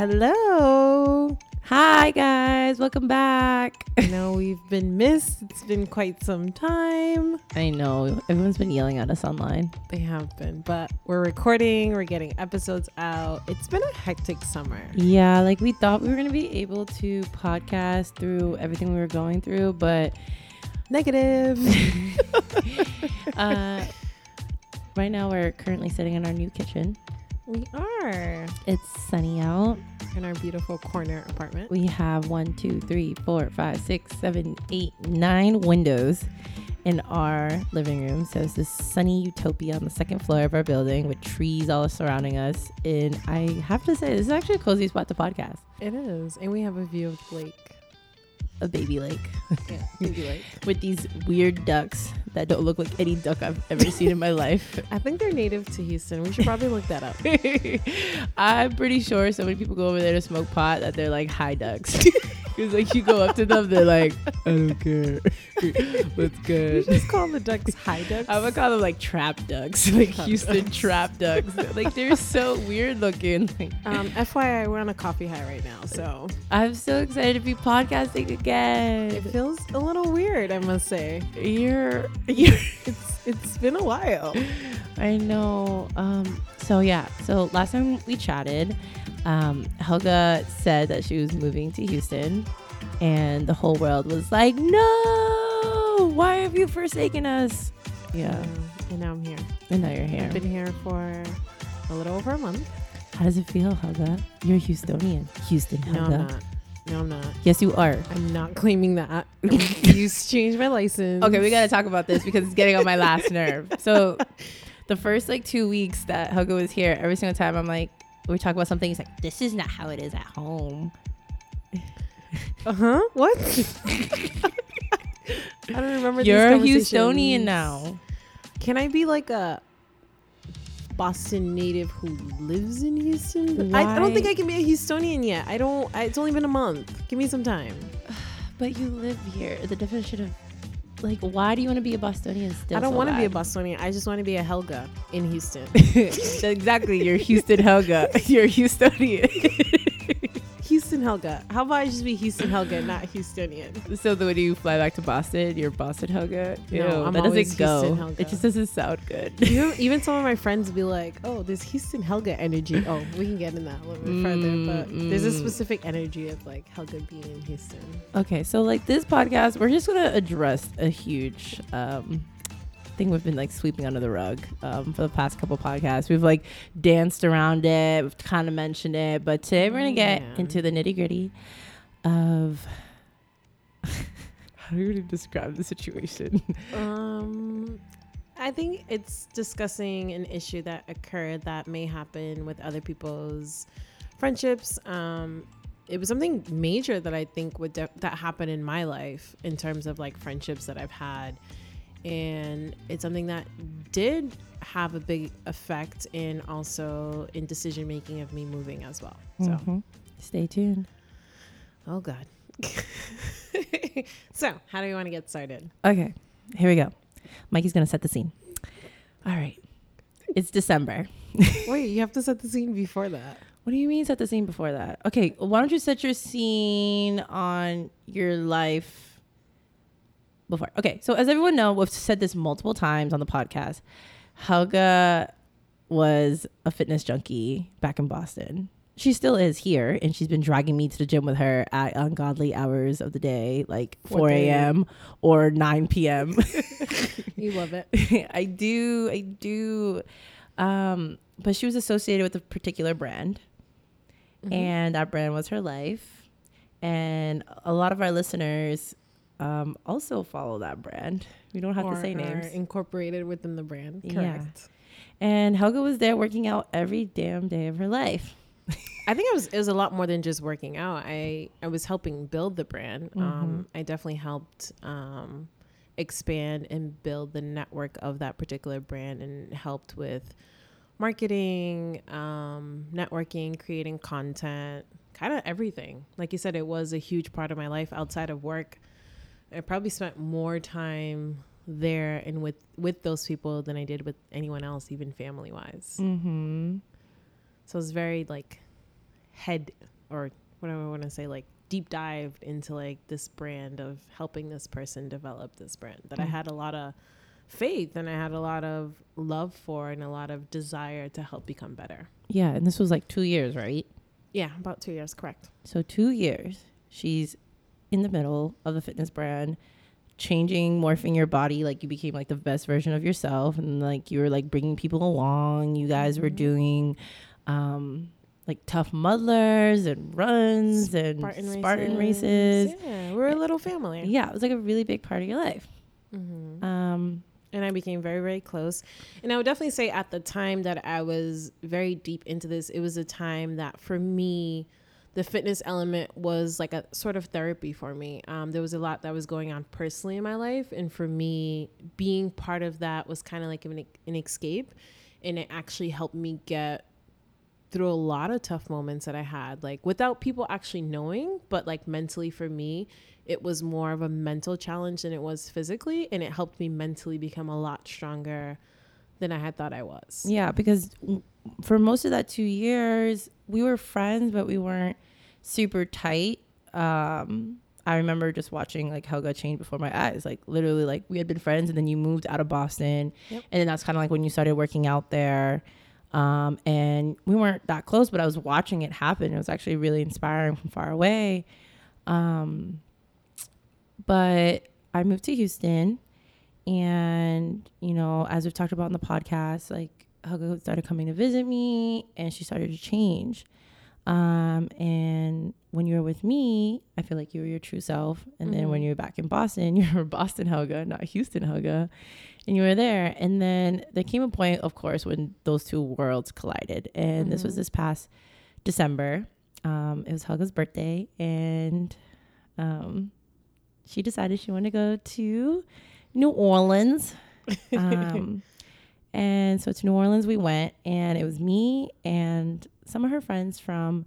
Hello. Hi guys, welcome back. I know we've been missed. It's been quite some time. I know everyone's been yelling at us online. They have been, but we're recording, we're getting episodes out. It's been a hectic summer. Yeah, like we thought we were gonna be able to podcast through everything we were going through, but Negative. uh, right now we're currently sitting in our new kitchen. We are It's sunny out. in our beautiful corner apartment. We have one, two, three, four, five, six, seven, eight, nine windows in our living room. So it's this sunny utopia on the second floor of our building with trees all surrounding us. And I have to say, this is actually a cozy spot to podcast. It is. And we have a view of the lake. A baby lake Yeah, baby lake. with these weird ducks that don't look like any duck I've ever seen in my life. I think they're native to Houston. We should probably look that up. I'm pretty sure so many people go over there to smoke pot that they're like high ducks. Because like you go up to them, they're like, I don't care. What's good? should just call the ducks high ducks. I would call them like trap ducks, like Trap Houston ducks. trap ducks. Like they're so weird looking. Um, FYI, we're on a coffee high right now, so I'm so excited to be podcasting again. it feels a little weird, I must say. You're, you're It's it's been a while. I know. Um, so yeah. So last time we chatted, um, Helga said that she was moving to Houston, and the whole world was like, "No! Why have you forsaken us?" Yeah. And now I'm here. And now you're here. I've been here for a little over a month. How does it feel, Helga? You're a Houstonian. Houston, No, I'm not. No, I'm not. Yes, you are. I'm not claiming that. you changed my license. Okay, we gotta talk about this because it's getting on my last nerve. So, the first like two weeks that Helga was here, every single time I'm like, we talk about something. He's like, "This is not how it is at home." Uh huh. What? I don't remember. You're a Houstonian now. Can I be like a Boston native who lives in Houston? I, I don't think I can be a Houstonian yet. I don't. I, it's only been a month. Give me some time. But you live here. The definition of like, why do you want to be a Bostonian still? I don't so want to be a? Bostonian. I just want to be a Helga in Houston. exactly. You're Houston Helga. You're Houstonian. Houston Helga. How about I just be Houston Helga, not Houstonian? so the when you fly back to Boston, you're Boston Helga. No, I'm that doesn't go. It just doesn't sound good. even, even some of my friends be like, "Oh, there's Houston Helga energy." Oh, we can get in that a little bit further, but Mm, there's a mm. specific energy of like Helga being in Houston. Okay, so like this podcast, we're just gonna address a huge um thing we've been like sweeping under the rug um, for the past couple podcasts. We've like danced around it, we've kind of mentioned it, but today we're gonna get Yeah. into the nitty gritty of how do you describe the situation? Um, I think it's discussing an issue that occurred that may happen with other people's friendships. Um, it was something major that I think would de- that happened in my life in terms of like friendships that I've had, and it's something that did have a big effect in also in decision making of me moving as well. So, Mhm. Stay tuned. oh god. so, how do you want to get started? Okay, here we go. Mikey's gonna set the scene. All right, it's December. Wait, you have to set the scene before that. What do you mean set the scene before that? Okay, why don't you set your scene on your life before? Okay, so as everyone know, we've said this multiple times on the podcast. Helga was a fitness junkie back in Boston. She still is here, and she's been dragging me to the gym with her at ungodly hours of the day, like 4 What day? a.m. or 9 p.m. You love it. I do, I do. Um, but she was associated with a particular brand, Mm-hmm. and that brand was her life. And a lot of our listeners um, also follow that brand. We don't have Or to say names. incorporated within the brand. Yeah. And Helga was there working out every damn day of her life. I think it was it was a lot more than just working out. I I was helping build the brand. Um, I definitely helped um, expand and build the network of that particular brand, and helped with marketing, um, networking, creating content, kind of everything. Like you said, it was a huge part of my life outside of work. I probably spent more time there and with with those people than I did with anyone else, even family wise. Mm-hmm. So it's very like head or what do I want to say like deep dived into like this brand of helping this person develop this brand that mm. I had a lot of faith and I had a lot of love for and a lot of desire to help become better. Yeah, and this was like 2 years, right? Yeah, about 2 years, correct. So 2 years. She's in the middle of the fitness brand changing morphing your body like you became like the best version of yourself and like you were like bringing people along you guys mm-hmm. were doing um like Tough Mudders and runs and Spartan, Spartan races. races. Yeah, we're a little family. Yeah, it was like a really big part of your life. Mm-hmm. Um, and I became very, very close. And I would definitely say at the time that I was very deep into this, it was a time that for me, the fitness element was like a sort of therapy for me. Um, there was a lot that was going on personally in my life. And for me, being part of that was kind of like an, an escape. And it actually helped me get through a lot of tough moments that I had, like without people actually knowing, but like mentally for me, it was more of a mental challenge than it was physically. And it helped me mentally become a lot stronger than I had thought I was. Yeah, because for most of that two years, we were friends, but we weren't super tight. Um, I remember just watching like Helga change before my eyes. Like literally, like we had been friends, and then you moved out of Boston, yep. and then that's kind of like when you started working out there. Um, and we weren't that close, but I was watching it happen. It was actually really inspiring from far away. Um, but I moved to Houston, and you know, as we've talked about in the podcast, like Helga started coming to visit me, and she started to change. Um, and when you were with me, I feel like you were your true self. And mm-hmm. then when mm-hmm. you were back in Boston, you were Boston Helga, not Houston Helga and you were there. And then there came a point, of course, when those two worlds collided. And mm-hmm. this was mm-hmm. this past December. Um, it was Helga's birthday, and um, she decided she wanted to go to New Orleans. Um, and so to New Orleans we went, and it was me and some of her friends from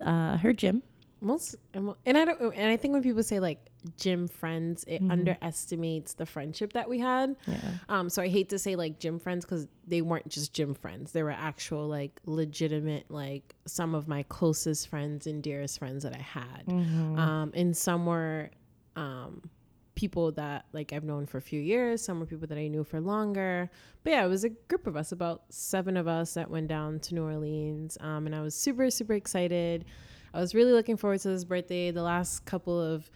uh, her gym most and I don't and I think when people say like gym friends, it mm-hmm. underestimates the friendship that we had. Yeah. Um. So I hate to say like gym friends because they weren't just gym friends. They were actual like legitimate like some of my closest friends and dearest friends that I had. Mm-hmm. Um. And some were, um, people that like I've known for a few years. Some were people that I knew for longer. But yeah, it was a group of us, about seven of us that went down to New Orleans. Um. And I was super super excited. I was really looking forward to this birthday. The last couple of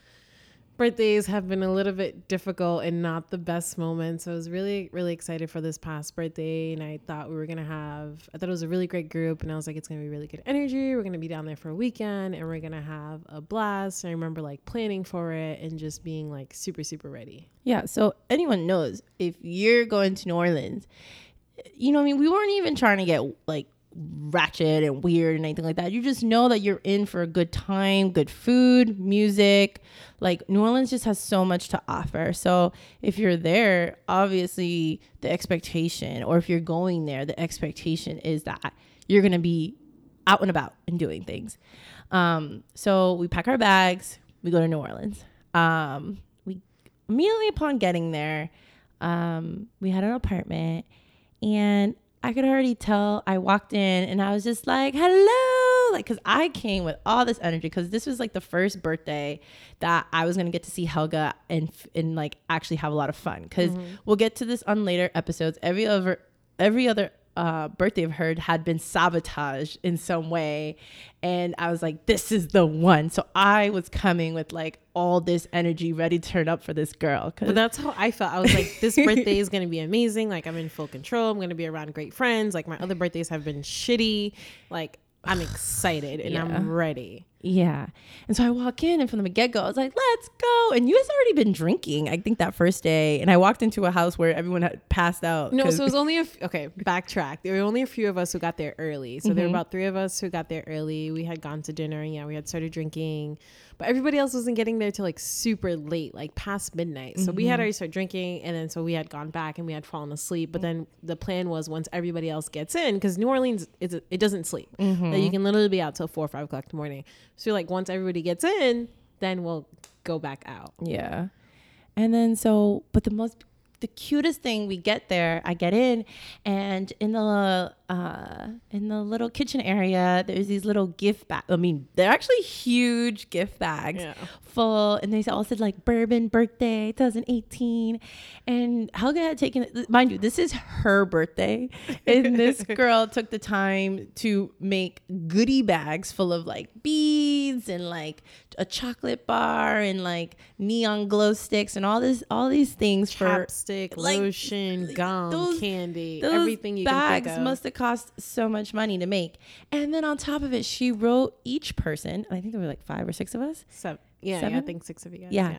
birthdays have been a little bit difficult and not the best moments. So I was really, really excited for this past birthday. And I thought we were going to have, I thought it was a really great group. And I was like, it's going to be really good energy. We're going to be down there for a weekend and we're going to have a blast. And I remember like planning for it and just being like super, super ready. Yeah. So anyone knows if you're going to New Orleans, you know, I mean, we weren't even trying to get like ratchet and weird and anything like that. You just know that you're in for a good time, good food, music. Like New Orleans just has so much to offer. So if you're there, obviously the expectation, or if you're going there, the expectation is that you're going to be out and about and doing things. Um, so we pack our bags, we go to New Orleans. Um, we immediately upon getting there, um, we had an apartment and I could already tell. I walked in and I was just like, hello. Like, cause I came with all this energy because this was like the first birthday that I was gonna get to see Helga and and like actually have a lot of fun. because mm-hmm. we'll get to this on later episodes. Every other every other uh, birthday of her had been sabotaged in some way. And I was like, this is the one. So I was coming with like all this energy ready to turn up for this girl. But that's how I felt. I was like, this birthday is going to be amazing. Like, I'm in full control. I'm going to be around great friends. Like, my other birthdays have been shitty. Like, I'm excited and yeah. I'm ready. Yeah. And so I walk in and from the get go, I was like, let's go. And you guys already been drinking, I think that first day. And I walked into a house where everyone had passed out. No, so it was only a, f- okay, backtrack. There were only a few of us who got there early. So mm-hmm. there were mm-hmm. about three of us who got there early. We had gone to dinner and yeah, we had started drinking. But everybody else wasn't getting there till like super late, like past midnight. So mm-hmm. we had mm-hmm. already started drinking and then so we had gone back and we had fallen asleep. But then the plan was once everybody else gets in, because New Orleans, it's, it doesn't sleep. Mm-hmm. Like you can literally be out till four or five o'clock in the morning. So like once everybody gets in, then we'll go back out. Yeah. And then so, but the most the cutest thing. We get there, I get in, and in the uh, in the little kitchen area, there's these little gift bags. I mean, they're actually huge gift bags Yeah. full, and they all said like bourbon birthday 2018. And Helga had taken, mind you, this is her birthday, and this girl took the time to make goodie bags full of like beads and like a chocolate bar and like neon glow sticks and all this, all these things for Chapstick, like, lotion, gum, those- candy, those everything you bags can think of. must have cost so much money to make. And then on top of it, she wrote each person, I think there were like five or six of us, Seven. Yeah, yeah, I think six of you guys. Yeah. Yeah.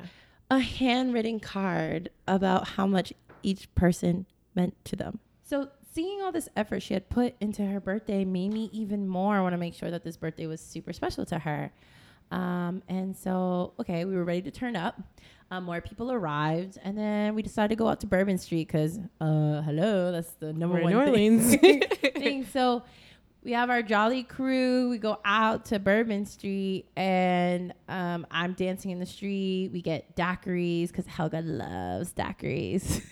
a handwritten card about how much each person meant to them. So seeing all this effort she had put into her birthday made me even more want to make sure that this birthday was super special to her. Um, and so, okay, we were ready to turn up. Um, more people arrived, and then we decided to go out to Bourbon Street because, uh, hello, that's the number We're in one New thing- Orleans. thing. So we have our jolly crew. We go out to Bourbon Street, and um, I'm dancing in the street. We get daiquiris because Helga loves daiquiris.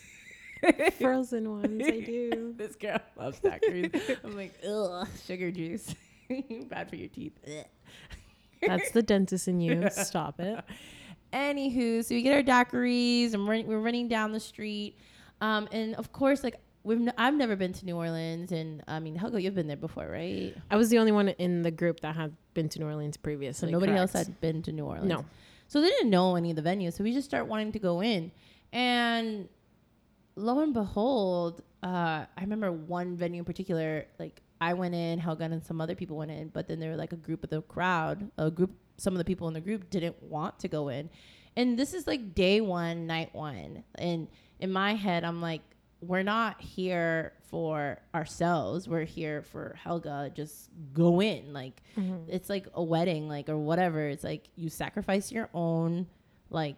Frozen ones, I do. this girl loves daiquiris. I'm like, ugh, sugar juice, bad for your teeth. That's the dentist in you. Stop it. Anywho, so we get our daiquiris, and we're, we're running down the street, um, and of course, like we've n- I've never been to New Orleans, and I mean, Helga, you've been there before, right? I was the only one in the group that had been to New Orleans previously. So nobody else had been to New Orleans. No. So they didn't know any of the venues. So we just start wanting to go in. And lo and behold, uh, I remember one venue in particular, like I went in, Helga and some other people went in, but then there were like a group of the crowd, a group, some of the people in the group didn't want to go in. And this is like day one, night one. And in my head, I'm like, we're not here for ourselves. We're here for Helga. Just go in. Like, mm-hmm. it's like a wedding, like, or whatever. It's like you sacrifice your own, like,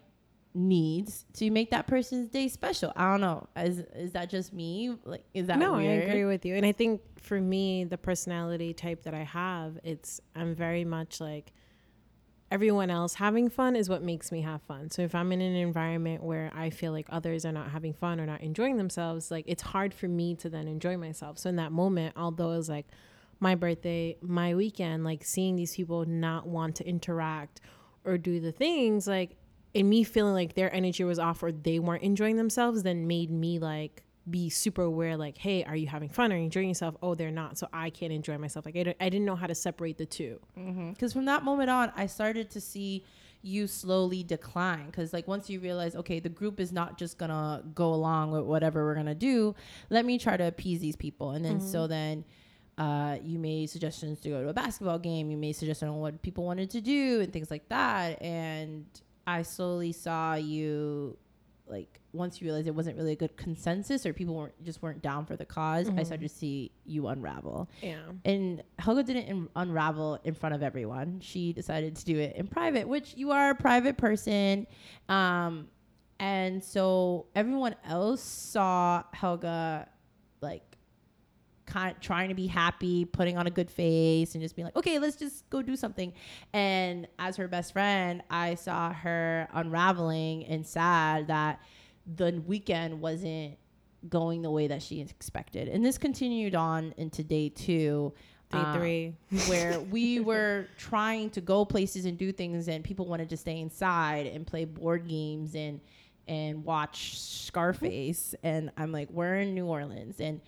needs to make that person's day special. I don't know. Is is that just me? Like, is that no, weird? I agree with you. And I think for me, the personality type that I have, it's I'm very much like everyone else having fun is what makes me have fun. So if I'm in an environment where I feel like others are not having fun or not enjoying themselves, like it's hard for me to then enjoy myself. So in that moment, although it was like my birthday, my weekend, like seeing these people not want to interact or do the things, like and me feeling like their energy was off or they weren't enjoying themselves, then made me like be super aware like hey are you having fun? Are you enjoying yourself? Oh they're not so i can't enjoy myself. Like i, I didn't know how to separate the two. Because from that moment on i started to see you slowly decline. Because like once you realize okay the group is not just gonna go along with whatever we're gonna do let me try to appease these people. And then so then uh, you made suggestions to go to a basketball game. You made suggestions on what people wanted to do and things like that. And i slowly saw you like once you realized it wasn't really a good consensus or people weren't just weren't down for the because i started to see you unravel yeah and Helga didn't unravel in front of everyone. She decided to do it in private, which you are a private person. Um, and so everyone else saw Helga kind of trying to be happy, putting on a good face, and just being like, okay, let's just go do something. And as her best friend, I saw her unraveling and sad that the weekend wasn't going the way that she expected. And this continued on into day two. day uh, three where we were trying to go places and do things and people wanted to stay inside and play board games and and watch Scarface and I'm like we're in New Orleans and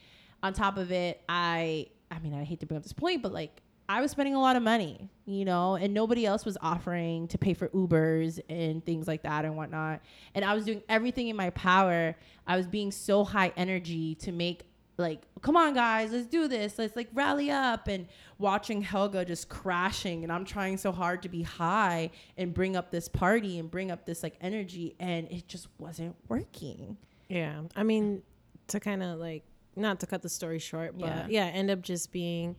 on top of it I I mean I hate to bring up this point but like I was spending a lot of money, you know, and nobody else was offering to pay for Ubers and things like that and whatnot. And I was doing everything in my power. I was being so high energy to make like, come on, guys, let's do this. Let's like rally up and watching Helga just crashing. And I'm trying so hard to be high and bring up this party and bring up this like energy. And it just wasn't working. Yeah. I mean, to kind of like, not to cut the story short, but Yeah. yeah. end up just being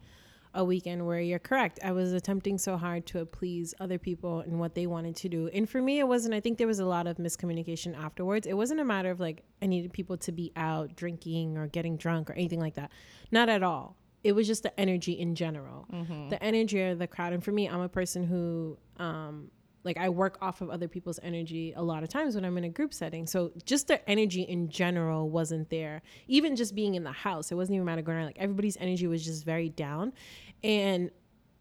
a weekend where you're correct. I was attempting so hard to please other people and what they wanted to do. And for me, it wasn't, I think there was a lot of miscommunication afterwards. It wasn't a matter of like, I needed people to be out drinking or getting drunk or anything like that. Not at all. It was just the energy in general, the energy of the crowd. And for me, I'm a person who, um, like I work off of other people's energy a lot of times when I'm in a group setting. So just their energy in general wasn't there. Even just being in the house, it wasn't even matter going around. Like everybody's energy was just very down. And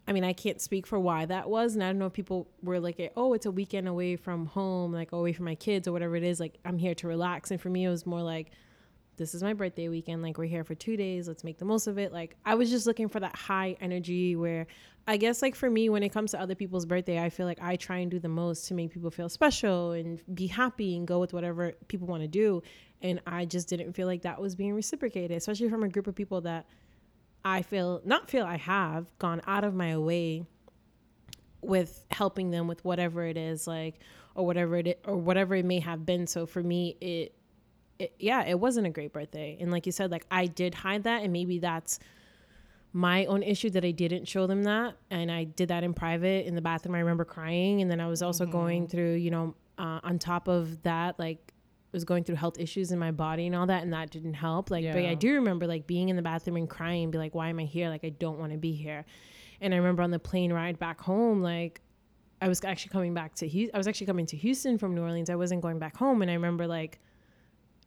I mean, I can't speak for why that was. And I don't know if people were like, oh, it's a weekend away from home, like away from my kids or whatever it is. Like I'm here to relax. And for me, it was more like, this is my birthday weekend. Like, we're here for two days. Let's make the most of it. Like, I was just looking for that high energy where I guess, like, for me, when it comes to other people's birthday, I feel like I try and do the most to make people feel special and be happy and go with whatever people want to do. And I just didn't feel like that was being reciprocated, especially from a group of people that I feel, not feel I have gone out of my way with helping them with whatever it is, like, or whatever it, or whatever it may have been. So for me, it, it, yeah, it wasn't a great birthday. And like you said, like I did hide that, and maybe that's my own issue that I didn't show them that, and I did that in private in the bathroom. I remember crying, and then I was also mm-hmm. going through, you know, uh, on top of that, like was going through health issues in my body and all that, and that didn't help. Like, yeah. but I do remember like being in the bathroom and crying, be like, "Why am I here? Like, I don't want to be here." And I remember on the plane ride back home, like I was actually coming back to Houston. I was actually coming to Houston from New Orleans. I wasn't going back home, and I remember like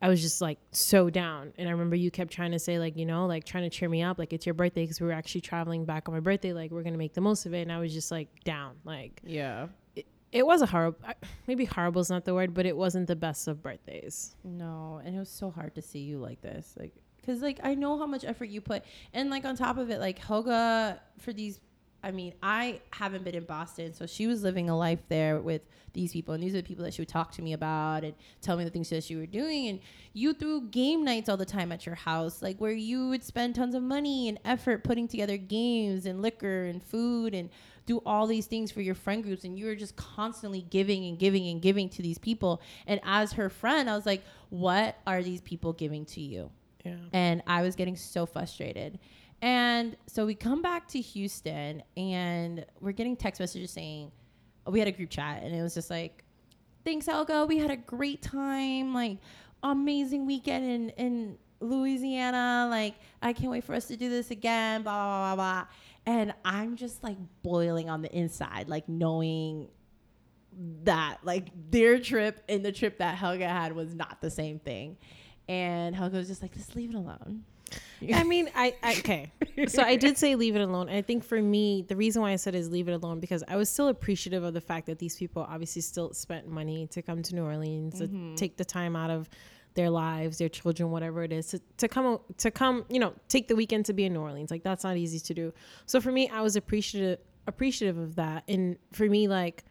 I was just like so down. And I remember you kept trying to say, like, you know, like trying to cheer me up, like it's your birthday because we were actually traveling back on my birthday. Like, we're going to make the most of it. And I was just like down. Like, yeah. It, it was a horrible, maybe horrible is not the word, but it wasn't the best of birthdays. No. And it was so hard to see you like this. Like, because like I know how much effort you put, and like on top of it, like Helga uh, for these I mean, I haven't been in Boston, so she was living a life there with these people, and these are the people that she would talk to me about and tell me the things that she were doing. And you threw game nights all the time at your house, like where you would spend tons of money and effort putting together games and liquor and food and do all these things for your friend groups, and you were just constantly giving and giving and giving to these people. And as her friend, I was like, what are these people giving to you? Yeah. And I was getting so frustrated. And so we come back to Houston and we're getting text messages saying, we had a group chat and it was just like, thanks, Helga. We had a great time. Like, amazing weekend in, in Louisiana. Like, I can't wait for us to do this again, blah, blah, blah, blah. And I'm just like boiling on the inside, like knowing that like their trip and the trip that Helga had was not the same thing. And Helga was just like, just leave it alone. I mean, I, I okay. So I did say leave it alone. And I think for me, the reason why I said is leave it alone because I was still appreciative of the fact that these people obviously still spent money to come to New Orleans, mm-hmm. to take the time out of their lives, their children, whatever it is, to, to come to come, you know, take the weekend to be in New Orleans. Like that's not easy to do. So for me, I was appreciative appreciative of that. And for me, like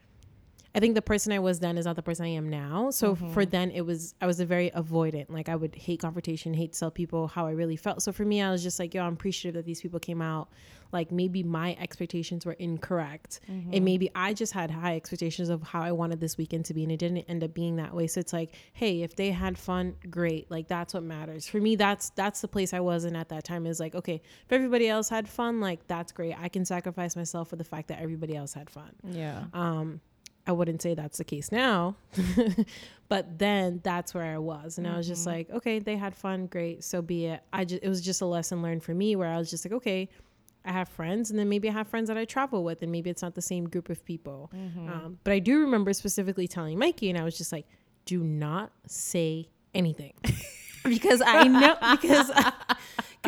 I think the person I was then is not the person I am now. So mm-hmm. for then it was I was a very avoidant. Like I would hate confrontation, hate to tell people how I really felt. So for me, I was just like, yo, I'm appreciative that these people came out. Like maybe my expectations were incorrect. Mm-hmm. And maybe I just had high expectations of how I wanted this weekend to be and it didn't end up being that way. So it's like, hey, if they had fun, great. Like that's what matters. For me, that's that's the place I was in at that time is like, okay, if everybody else had fun, like that's great. I can sacrifice myself for the fact that everybody else had fun. Yeah. Um I wouldn't say that's the case now, but then that's where I was, and mm-hmm. I was just mm-hmm. like, okay, they had fun, great, so be it. I just it was just a lesson learned for me where I was just like, okay, I have friends, and then maybe I have friends that I travel with, and maybe it's not the same group of people. Mm-hmm. Um, but I do remember specifically telling Mikey, and I was just like, do not say anything because I know because. I,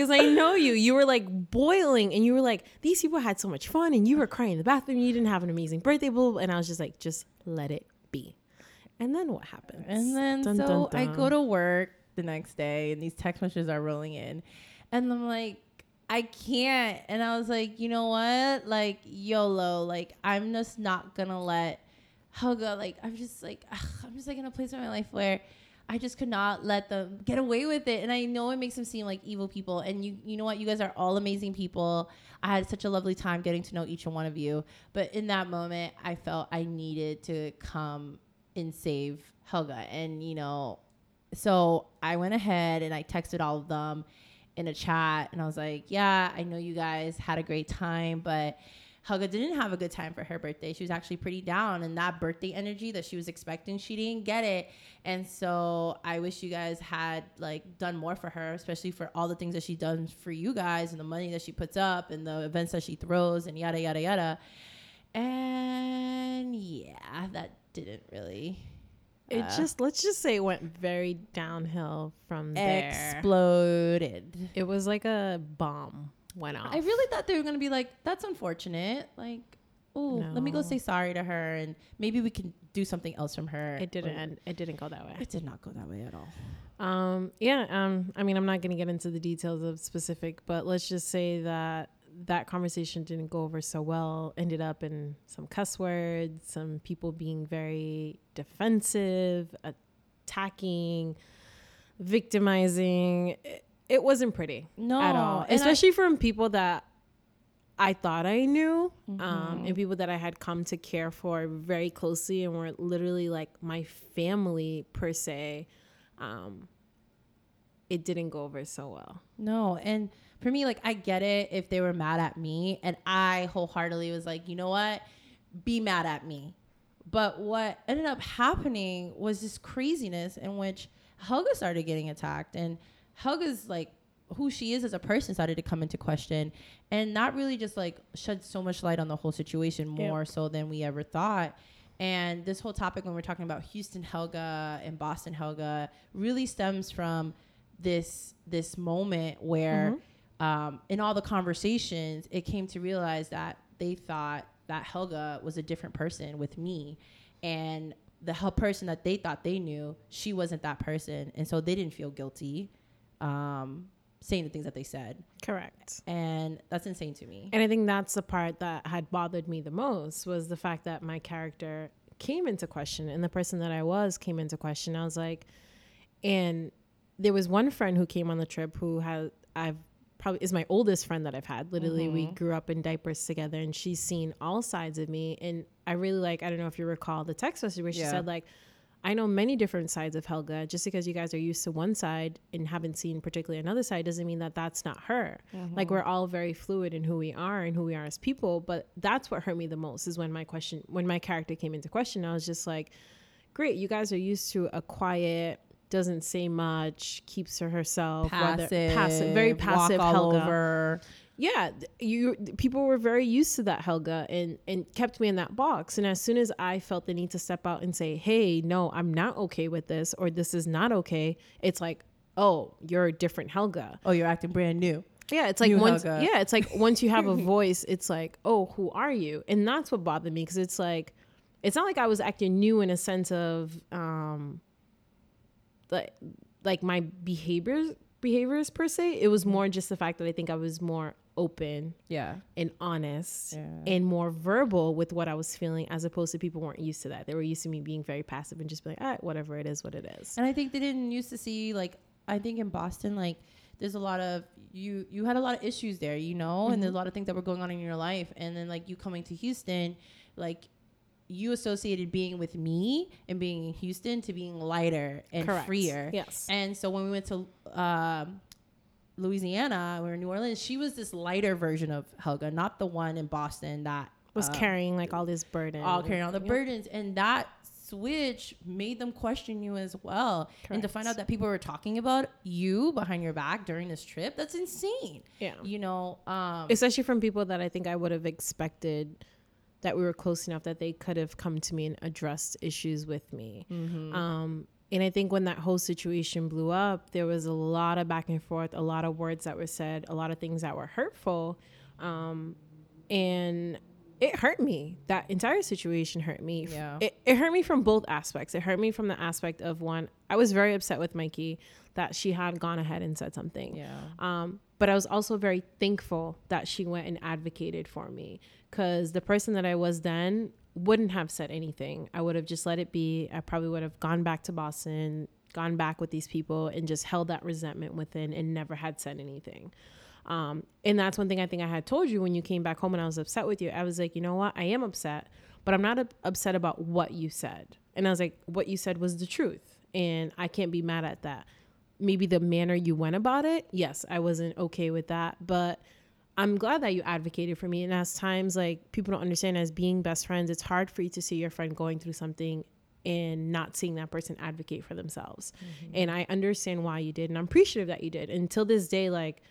because I know you. You were like boiling, and you were like, these people had so much fun, and you were crying in the bathroom. You didn't have an amazing birthday, blah, blah, and I was just like, just let it be. And then what happens? And then dun, so dun, dun. I go to work the next day, and these text messages are rolling in, and I'm like. I can't. And I was like, you know what? Like, YOLO. Like, I'm just not gonna let Helga, like, I'm just like, ugh, I'm just like in a place in my life where I just could not let them get away with it. And I know it makes them seem like evil people. And you, you know what? You guys are all amazing people. I had such a lovely time getting to know each and one of you. But in that moment, I felt I needed to come and save Helga. And, you know, so I went ahead and I texted all of them in a chat. And I was like, yeah, I know you guys had a great time, but Helga didn't have a good time for her birthday. She was actually pretty down, and that birthday energy that she was expecting, she didn't get it. And so I wish you guys had like done more for her, especially for all the things that she does for you guys and the money that she puts up and the events that she throws and yada yada yada. And yeah, that didn't really. It uh, just let's just say it went very downhill from there. exploded. It was like a bomb went off. I really thought they were gonna be like, "That's unfortunate." Like, oh, let me go say sorry to her, and maybe we can do something else from her. it didn't end. It didn't go that way. It did not go that way at all. Um, yeah. Um, I mean, I'm not going to get into the details of specific, but let's just say that that conversation didn't go over so well. Ended up in some cuss words, some people being very defensive, attacking, victimizing. It, it wasn't pretty No, at all, and I- especially from people that I thought I knew, um, Mm-hmm. and people that I had come to care for very closely and were literally like my family per se. Um, it didn't go over so well. No, and for me, like I get it if they were mad at me, and I wholeheartedly was like, you know what, be mad at me. But what ended up happening was this craziness in which Helga started getting attacked, and Helga's like who she is as a person started to come into question, and that really just like shed so much light on the whole situation more so than we ever thought. And this whole topic, when we're talking about Houston Helga and Boston Helga, really stems from this this moment where, um, in all the conversations, it came to realize that they thought that Helga was a different person with me, and the person that they thought they knew, she wasn't that person, and so they didn't feel guilty, um, saying the things that they said, Correct. and that's insane to me. And I think that's the part that had bothered me the most was the fact that my character came into question and the person that I was came into question. I was like, and there was one friend who came on the trip who had I've probably is my oldest friend that I've had. Literally, we grew up in diapers together, and she's seen all sides of me. And I really like. I don't know if you recall the text message where she Yeah. said like. I know many different sides of Helga. Just because you guys are used to one side and haven't seen particularly another side doesn't mean that that's not her. Like uh-huh. we're all very fluid in who we are and who we are as people. But that's what hurt me the most is when my question, when my character came into question. I was just like, great, you guys are used to a quiet, doesn't say much, keeps to herself, Passive, passive, very passive Helga over. Yeah you people were very used to that helga and and kept me in that box. And as soon as i felt the need to step out and say hey no i'm not okay with this or this is not okay it's like oh you're a different helga. Oh, you're acting brand new. yeah it's like New once Helga. yeah it's like once you have a voice it's like oh who are you? And that's what bothered me because it's like it's not like i was acting new in a sense of um like like my behaviors behaviors per se. It was more just the fact that i think i was more open Yeah. and honest Yeah. and more verbal with what I was feeling as opposed to people weren't used to that. They were used to me being very passive and just be like, all right, whatever it is, what it is. And I think they didn't used to see like I think in Boston like there's a lot of you you had a lot of issues there, you know, and there's a lot of things that were going on in your life and then like you coming to Houston like you associated being with me and being in Houston to being lighter and Correct. freer. Yes. And so when we went to um, Louisiana, in New Orleans, she was this lighter version of Helga, not the one in Boston that was uh, carrying like all this burden. all carrying all the Yep. burdens and that switch made them question you as well and to find out that people were talking about you behind your back during this trip that's insane Yeah. you know um Especially from people that I think I would have expected that we were close enough that they could have come to me and addressed issues with me. Mm-hmm. Um, and I think when that whole situation blew up, there was a lot of back and forth, a lot of words that were said, a lot of things that were hurtful. Um, and it hurt me. That entire situation hurt me. Yeah. It, it hurt me from both aspects. It hurt me from the aspect of one, I was very upset with Mikey that she had gone ahead and said something. yeah Um, but I was also very thankful that she went and advocated for me because the person that I was then wouldn't have said anything. I would have just let it be. I probably would have gone back to Boston, gone back with these people, and just held that resentment within and never had said anything. Um, and that's one thing I think I had told you when you came back home and I was upset with you. I was like, you know what? I am upset, but I'm not up- upset about what you said. And I was like, what you said was the truth. And I can't be mad at that. Maybe the manner you went about it, yes, I wasn't okay with that. But I'm glad that you advocated for me. And as times like people don't understand as being best friends, it's hard for you to see your friend going through something and not seeing that person advocate for themselves. And I understand why you did. And I'm appreciative that you did. Until this day, like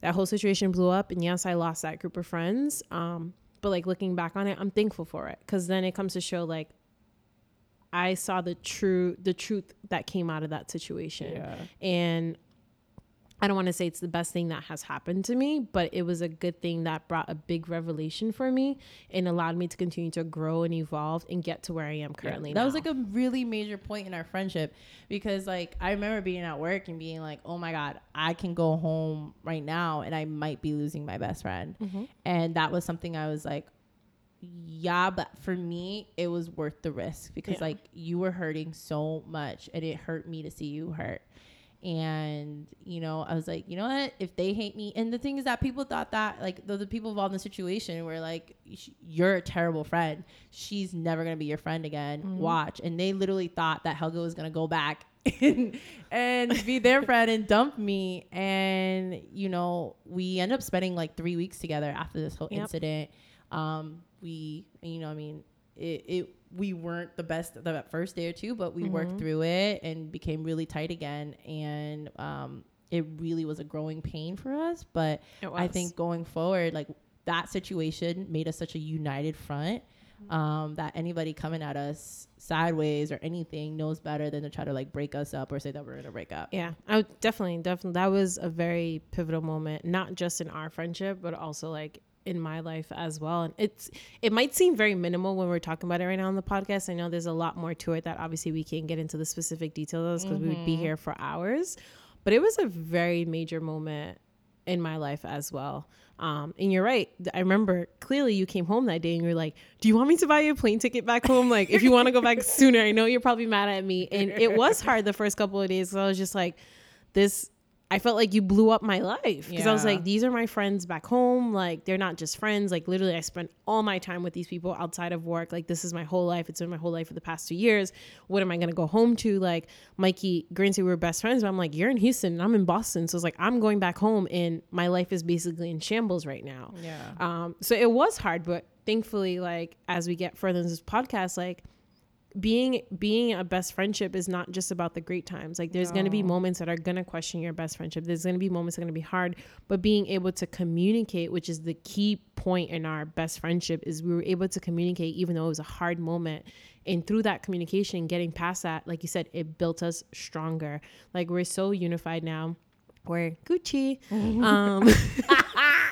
that whole situation blew up. And yes, I lost that group of friends. Um, but like looking back on it, I'm thankful for it because then it comes to show like I saw the true the truth that came out of that situation, Yeah. and I don't want to say it's the best thing that has happened to me, but it was a good thing that brought a big revelation for me and allowed me to continue to grow and evolve and get to where I am currently. That was like a really major point in our friendship because like I remember being at work and being like, "Oh my god, I can go home right now and I might be losing my best friend." Mm-hmm. And that was something I was like, "Yeah, but for me, it was worth the risk because Yeah. like you were hurting so much and it hurt me to see you hurt." And you know, I was like, you know what? If they hate me, and the thing is that people thought that like the, the people involved in the situation were like, "You're a terrible friend. She's never gonna be your friend again. Watch." And they literally thought that Helga was gonna go back and, and be their friend and dump me. And you know, we end up spending like three weeks together after this whole Yep. incident. Um, we, you know, I mean, it, it we weren't the best the first day or two, but we Mm-hmm. worked through it and became really tight again. And um, it really was a growing pain for us. But I think going forward, like that situation made us such a united front um, that anybody coming at us sideways or anything knows better than to try to like break us up or say that we're gonna break up. Yeah, I would definitely, definitely. That was a very pivotal moment, not just in our friendship, but also like in my life as well. And it's, it might seem very minimal when we're talking about it right now on the podcast. I know there's a lot more to it that obviously we can't get into the specific details because we would be here for hours. But it was a very major moment in my life as well. Um, and you're right. I remember clearly you came home that day and you're like, "Do you want me to buy you a plane ticket back home? Like, if you want to go back sooner, I know you're probably mad at me." And it was hard the first couple of days. So I was just like, "This." I felt like you blew up my life because I was like, "These are my friends back home. Like, they're not just friends. Like, literally, I spent all my time with these people outside of work. Like, this is my whole life. It's been my whole life for the past two years. What am I gonna go home to? Like, Mikey, granted, we were best friends, but I'm like, you're in Houston and I'm in Boston, so it's like I'm going back home, and my life is basically in shambles right now. Yeah. Um, so it was hard, but thankfully, like as we get further in this podcast, like being being a best friendship is not just about the great times. Like there's gonna be moments that are gonna question your best friendship. There's gonna be moments that are gonna be hard, but being able to communicate, which is the key point in our best friendship, is we were able to communicate even though it was a hard moment. And through that communication, getting past that, like you said, it built us stronger. Like we're so unified now. We're Gucci. um,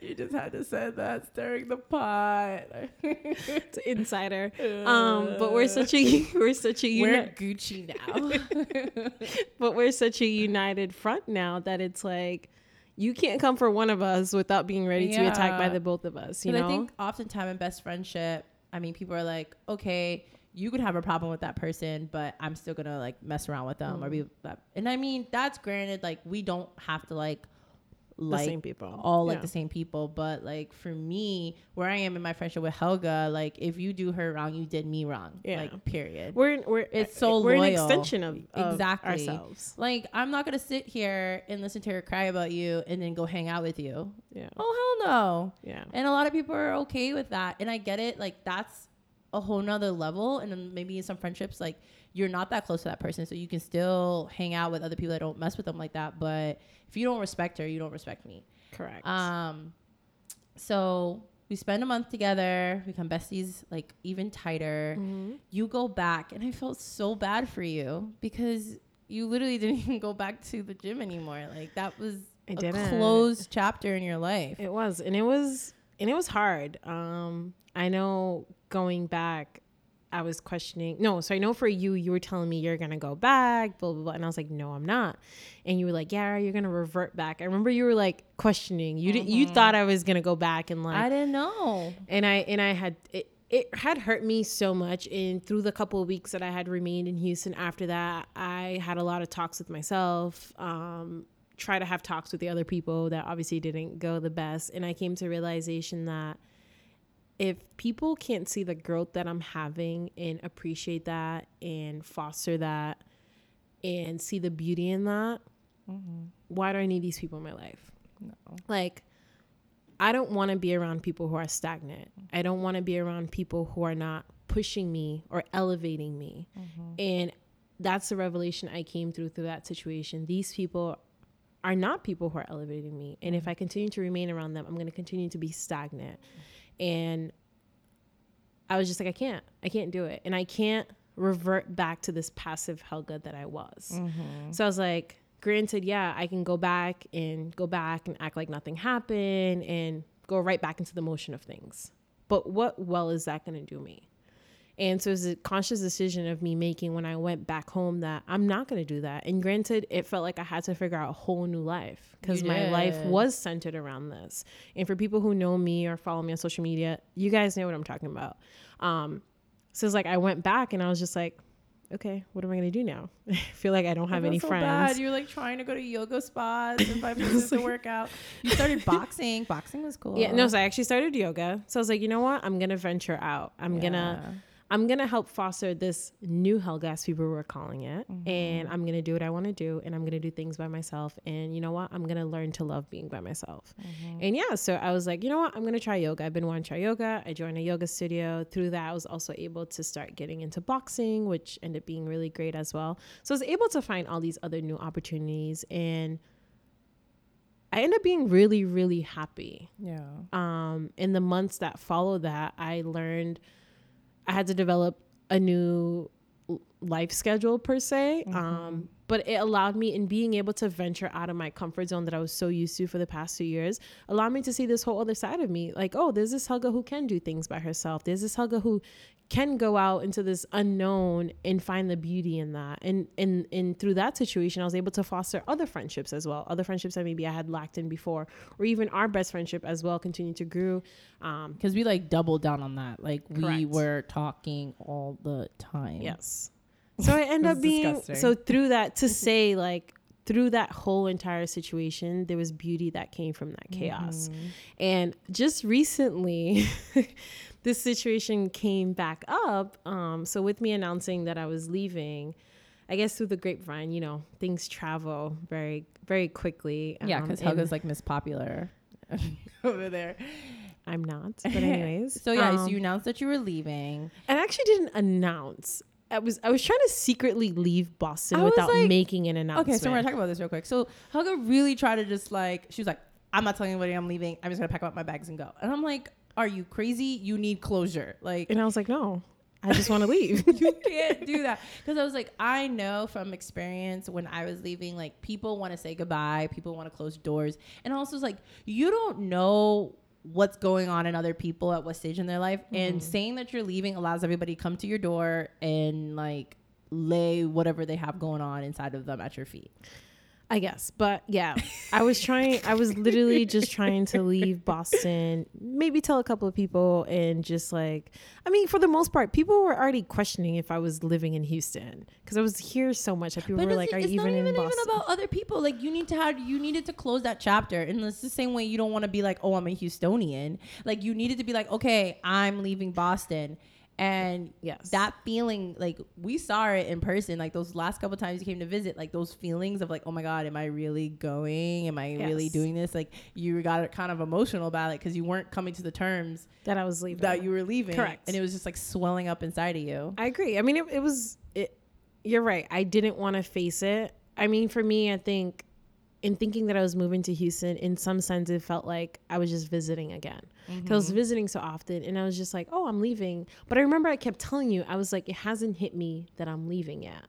You just had to say that stirring the pot. it's insider. Um, but we're such a we're such a We're uni- Gucci now. but we're such a united front now that it's like you can't come for one of us without being ready to be attacked by the both of us. You know, I think oftentimes in best friendship, I mean, people are like, okay, you could have a problem with that person, but I'm still gonna like mess around with them or be. And I mean, that's granted. Like, we don't have to like like same people. all like Yeah. the same people. But like for me, where I am in my friendship with Helga, like if you do her wrong, you did me wrong. Yeah. Like period. we're we're It's so we're an extension of, of Exactly. ourselves. like I'm not gonna sit here and listen to her cry about you and then go hang out with you. Yeah, Oh hell no. yeah, And a lot of people are okay with that. And I get it. Like that's a whole nother level. And then maybe in some friendships, like you're not that close to that person. So you can still hang out with other people that don't mess with them like that. But if you don't respect her, you don't respect me. correct. Um so we spend a month together, become besties like even tighter. Mm-hmm. You go back and I felt so bad for you because you literally didn't even go back to the gym anymore. Like that was I a didn't. closed chapter in your life. It was, and it was, and it was hard. Um, I know going back, I was questioning. No, so I know for you, you were telling me you're gonna go back, blah blah blah, and I was like, no, I'm not. And you were like, yeah, you're gonna revert back. I remember you were like questioning. You did, you thought I was gonna go back and like, I didn't know. and I and I had it. It had hurt me so much, and through the couple of weeks that I had remained in Houston after that, I had a lot of talks with myself. Um, try to have talks with the other people that obviously didn't go the best, and I came to realization that if people can't see the growth that I'm having and appreciate that and foster that and see the beauty in that, mm-hmm. why do I need these people in my life? No. Like, I don't want to be around people who are stagnant. I don't want to be around people who are not pushing me or elevating me. Mm-hmm. And that's the revelation I came through through that situation. These people are not people who are elevating me. And if mm-hmm. I continue to remain around them, I'm going to continue to be stagnant. And I was just like, I can't, I can't do it. And I can't revert back to this passive Helga that I was. Mm-hmm. So I was like, granted, yeah, I can go back and go back and act like nothing happened and go right back into the motion of things. But what well is that going to do me? And so it was a conscious decision of me making when I went back home that I'm not going to do that. And granted, it felt like I had to figure out a whole new life because my life was centered around this. And for people who know me or follow me on social media, you guys know what I'm talking about. Um, so it's like I went back and I was just like, okay, what am I gonna do now? I feel like I don't have any so friends. Bad. You're like trying to go to yoga spas and five minutes to work out. You started boxing. Boxing was cool. Yeah, no, so I actually started yoga. So I was like, you know what? I'm gonna venture out. I'm yeah. gonna I'm gonna help foster this new Helga, as people were calling it, mm-hmm. and I'm gonna do what I want to do, and I'm gonna do things by myself. And you know what? I'm gonna learn to love being by myself. Mm-hmm. And yeah, so I was like, you know what? I'm gonna try yoga. I've been wanting to try yoga. I joined a yoga studio. Through that, I was also able to start getting into boxing, which ended up being really great as well. So I was able to find all these other new opportunities and. I ended up being really, really happy. Yeah. Um, in the months that followed that, I learned I had to develop a new life schedule per se. Mm-hmm. Um, but it allowed me in being able to venture out of my comfort zone that I was so used to for the past two years, allowed me to see this whole other side of me. Like, oh, there's this Helga who can do things by herself. There's this Helga who can go out into this unknown and find the beauty in that. And and and through that situation, I was able to foster other friendships as well. Other friendships that maybe I had lacked in before, or even our best friendship as well continued to grow. Um, because we like doubled down on that. Like correct. we were talking all the time. Yes. So I end up being disgusting. so through that to say like through that whole entire situation, there was beauty that came from that chaos. Mm-hmm. And just recently, this situation came back up. Um, so with me announcing that I was leaving, I guess through the grapevine, you know, things travel very, very quickly. Um, yeah, because Helga's like Miss Popular over there. I'm not, but anyways. so yeah, um, so you announced that you were leaving. And I actually didn't announce. I was I was trying to secretly leave Boston without like, making an announcement. Okay, so we're gonna talk about this real quick. So Helga really tried to just like she was like, I'm not telling anybody I'm leaving. I'm just gonna pack up my bags and go. And I'm like, are you crazy? You need closure. Like, and I was like, no, I just want to leave. you can't do that. Because I was like, I know from experience when I was leaving, like people want to say goodbye, people want to close doors. And also it's like, you don't know what's going on in other people at what stage in their life. Mm-hmm. And saying that you're leaving allows everybody to come to your door and like lay whatever they have going on inside of them at your feet. I guess. But yeah, I was trying, I was literally just trying to leave Boston, maybe tell a couple of people, and just like, I mean, for the most part, people were already questioning if I was living in Houston because I was here so much that people but were like, Are you even, even in Boston? even about other people. Like, you need to have, you needed to close that chapter. And it's the same way you don't want to be like, Oh, I'm a Houstonian. Like, you needed to be like, Okay, I'm leaving Boston and yes. that feeling like we saw it in person like those last couple times you came to visit like those feelings of like oh my god am i really going? Am i yes. really doing this? Like you got kind of emotional about it because you weren't coming to the terms that i was leaving. that you were leaving. Correct. And it was just like swelling up inside of you. I agree. I mean it, it was it you're right. I didn't want to face it. I mean for me i think in thinking that I was moving to Houston, in some sense, it felt like I was just visiting again. Because mm-hmm. I was mm-hmm. visiting so often, and I was just like, "Oh, I'm leaving." But I remember I kept telling you, I was like, "It hasn't hit me that I'm leaving yet."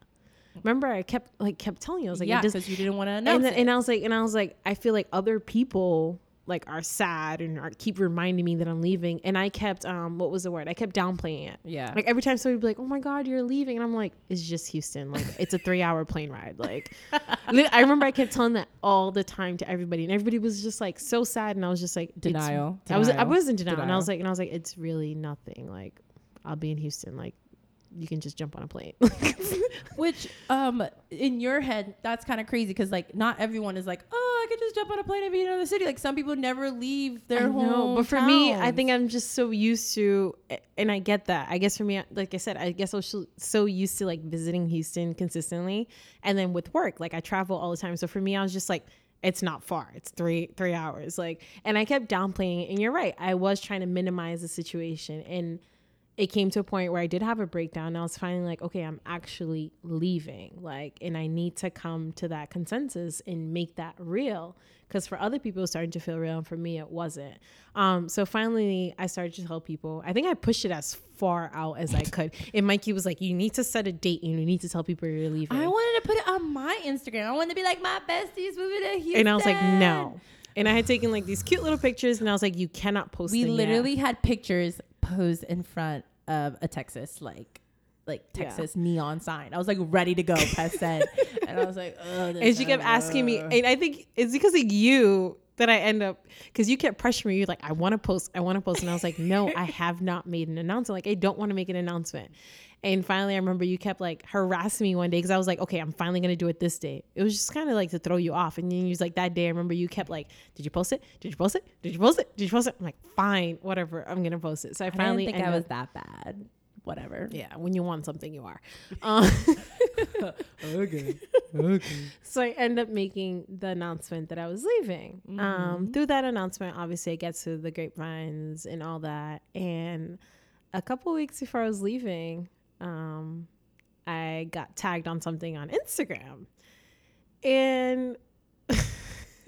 Remember, I kept like kept telling you, I was like, "Yeah," because you didn't want to announce and, then, and I was like, and I was like, I feel like other people like are sad and are, keep reminding me that I'm leaving. And I kept um what was the word? I kept downplaying it. Yeah. Like every time somebody would be like, "Oh my god, you're leaving," and I'm like, "It's just Houston. Like it's a three hour plane ride." Like I remember I kept telling that all the time to everybody, and everybody was just like so sad, and I was just like denial. denial. I was I was in denial, denial, and I was like, and I was like, it's really nothing. Like I'll be in Houston. Like you can just jump on a plane. Which, um, in your head, that's kind of crazy because like not everyone is like, oh, I could just jump on a plane and be in another city. Like some people never leave their home. But for me, I think I'm just so used to, and I get that. I guess for me, like I said, I guess I was so used to like visiting Houston consistently, and then with work, like I travel all the time. So for me, I was just like it's not far it's three three hours like and i kept downplaying it and you're right i was trying to minimize the situation and it came to a point where I did have a breakdown. And I was finally like, okay, I'm actually leaving. Like, and I need to come to that consensus and make that real. Because for other people, it was starting to feel real. And for me, it wasn't. Um, so finally, I started to tell people. I think I pushed it as far out as I could. And Mikey was like, you need to set a date and you need to tell people you're leaving. I wanted to put it on my Instagram. I wanted to be like, my besties moving to Houston. And I was like, no. And I had taken like these cute little pictures, and I was like, you cannot post. We them yet. literally had pictures posed in front of a Texas like like Yeah. Texas neon sign. I was like ready to go press send, and I was like, oh, And she kept asking me, and I think it's because of you that I end up because you kept pressuring me. You're like, I want to post, I want to post, and I was like, no, I have not made an announcement. Like, I don't want to make an announcement. And finally, I remember you kept like harassing me one day because I was like, okay, I'm finally gonna do it this day. It was just kind of like to throw you off. And then you was like that day. I remember you kept like, did you post it? Did you post it? Did you post it? Did you post it? I'm like, fine, whatever. I'm gonna post it. So I I finally didn't think I was up- that bad. Whatever. yeah, when you want something, you are. Um, Okay. Okay. so I end up making the announcement that I was leaving. Um, through that announcement, obviously, it gets to the grapevines and all that. And a couple weeks before I was leaving, um, I got tagged on something on Instagram, and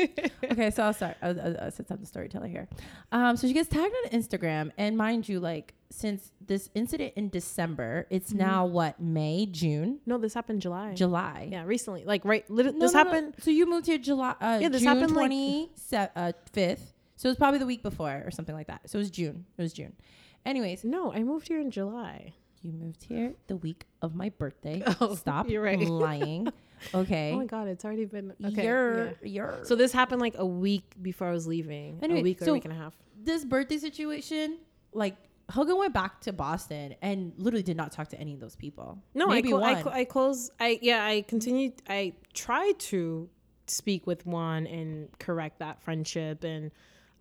okay, so I'll start. I'll, I'll, I'll since I'm the storyteller here. Um, so she gets tagged on Instagram, and mind you, like since this incident in December, it's now what May, June, no, this happened July. July. Yeah, recently, like right. Lit- No, this no, no. happened. So you moved here July. Uh, Yeah, this June happened, like- twenty uh, fifth. So it was probably the week before or something like that. So it was June. It was June. Anyways, No, I moved here in July. You moved here the week of my birthday. Oh, Stop you're right. lying. Okay. Oh my god, it's already been okay. you're yeah. you're So this happened like a week before I was leaving. Anyway, a week or so- a week and a half. this birthday situation, like Helga went back to Boston and literally did not talk to any of those people. No, maybe I, clo- I, one. I closed. I yeah, I continued. I tried to speak with one and correct that friendship, and